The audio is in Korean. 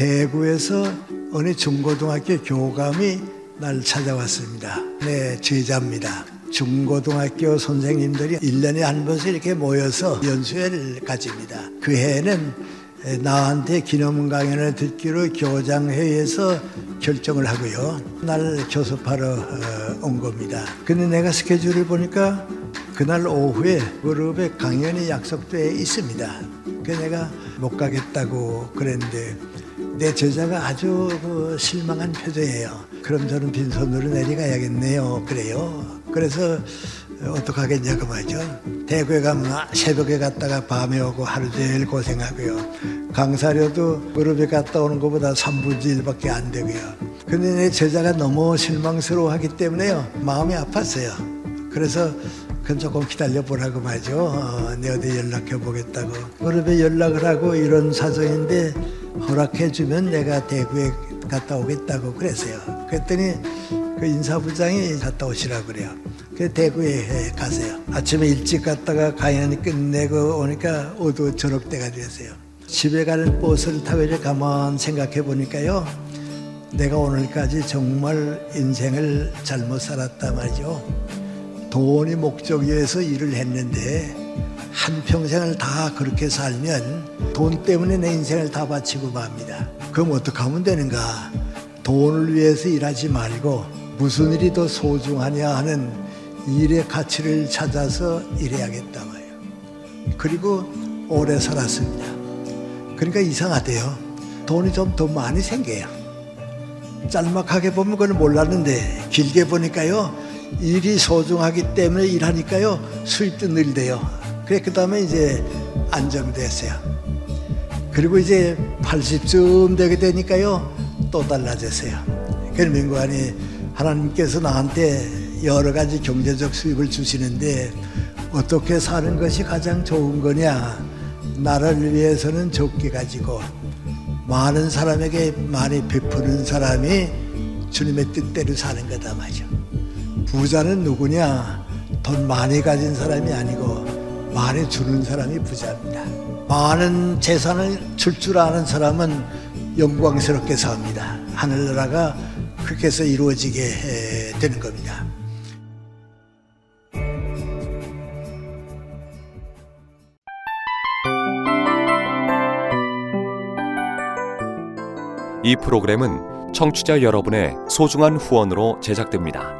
대구에서 어느 중고등학교 교감이 날 찾아왔습니다. 네, 제자입니다. 중고등학교 선생님들이 1년에 한 번씩 이렇게 모여서 연수회를 가집니다. 그 해에는 나한테 기념 강연을 듣기로 교장회에서 결정을 하고요. 날 교섭하러 어, 온 겁니다. 근데 내가 스케줄을 보니까 그날 오후에 그룹에 강연이 약속돼 있습니다. 그래서 내가 못 가겠다고 그랬는데 내 제자가 아주 그 실망한 표정이에요. 그럼 저는 빈손으로 내려가야겠네요. 그래요. 그래서 어떡하겠냐고 말이죠. 대구에 가면 새벽에 갔다가 밤에 오고 하루 종일 고생하고요. 강사료도 무릎에 갔다 오는 것보다 3분의 1밖에 안 되고요. 근데 내 제자가 너무 실망스러워 하기 때문에요. 마음이 아팠어요. 그래서 그건 조금 기다려 보라고 말이죠. 어, 내 어디 연락해 보겠다고. 무릎에 연락을 하고 이런 사정인데 허락해 주면 내가 대구에 갔다 오겠다고 그랬어요. 그랬더니 그 인사부장이 갔다 오시라고 그래요. 그 대구에 가세요. 아침에 일찍 갔다가 강연이 끝내고 오니까 어두워 저녁 때가 됐어요. 집에 가는 버스를 타고 이제 가만 생각해 보니까요. 내가 오늘까지 정말 인생을 잘못 살았다 말이죠. 돈이 목적이어서 일을 했는데 한 평생을 다 그렇게 살면 돈 때문에 내 인생을 다 바치고 맙니다. 그럼 어떻게 하면 되는가? 돈을 위해서 일하지 말고 무슨 일이 더 소중하냐 하는 일의 가치를 찾아서 일해야겠다 말이에요. 그리고 오래 살았습니다. 그러니까 이상하대요. 돈이 좀 더 많이 생겨요. 짤막하게 보면 그건 몰랐는데 길게 보니까요. 일이 소중하기 때문에 일하니까요. 수입도 늘대요. 그래 그 다음에 이제 안정됐어요. 그리고 이제 80쯤 되게 되니까요. 또 달라졌어요. 그래서 민관이 하나님께서 나한테 여러 가지 경제적 수입을 주시는데 어떻게 사는 것이 가장 좋은 거냐? 나를 위해서는 적게 가지고 많은 사람에게 많이 베푸는 사람이 주님의 뜻대로 사는 거다 말이죠. 부자는 누구냐? 돈 많이 가진 사람이 아니고 많이 주는 사람이 부자입니다. 많은 재산을 줄 줄 아는 사람은 영광스럽게 삽니다. 하늘나라가 그렇게 해서 이루어지게 되는 겁니다. 이 프로그램은 청취자 여러분의 소중한 후원으로 제작됩니다.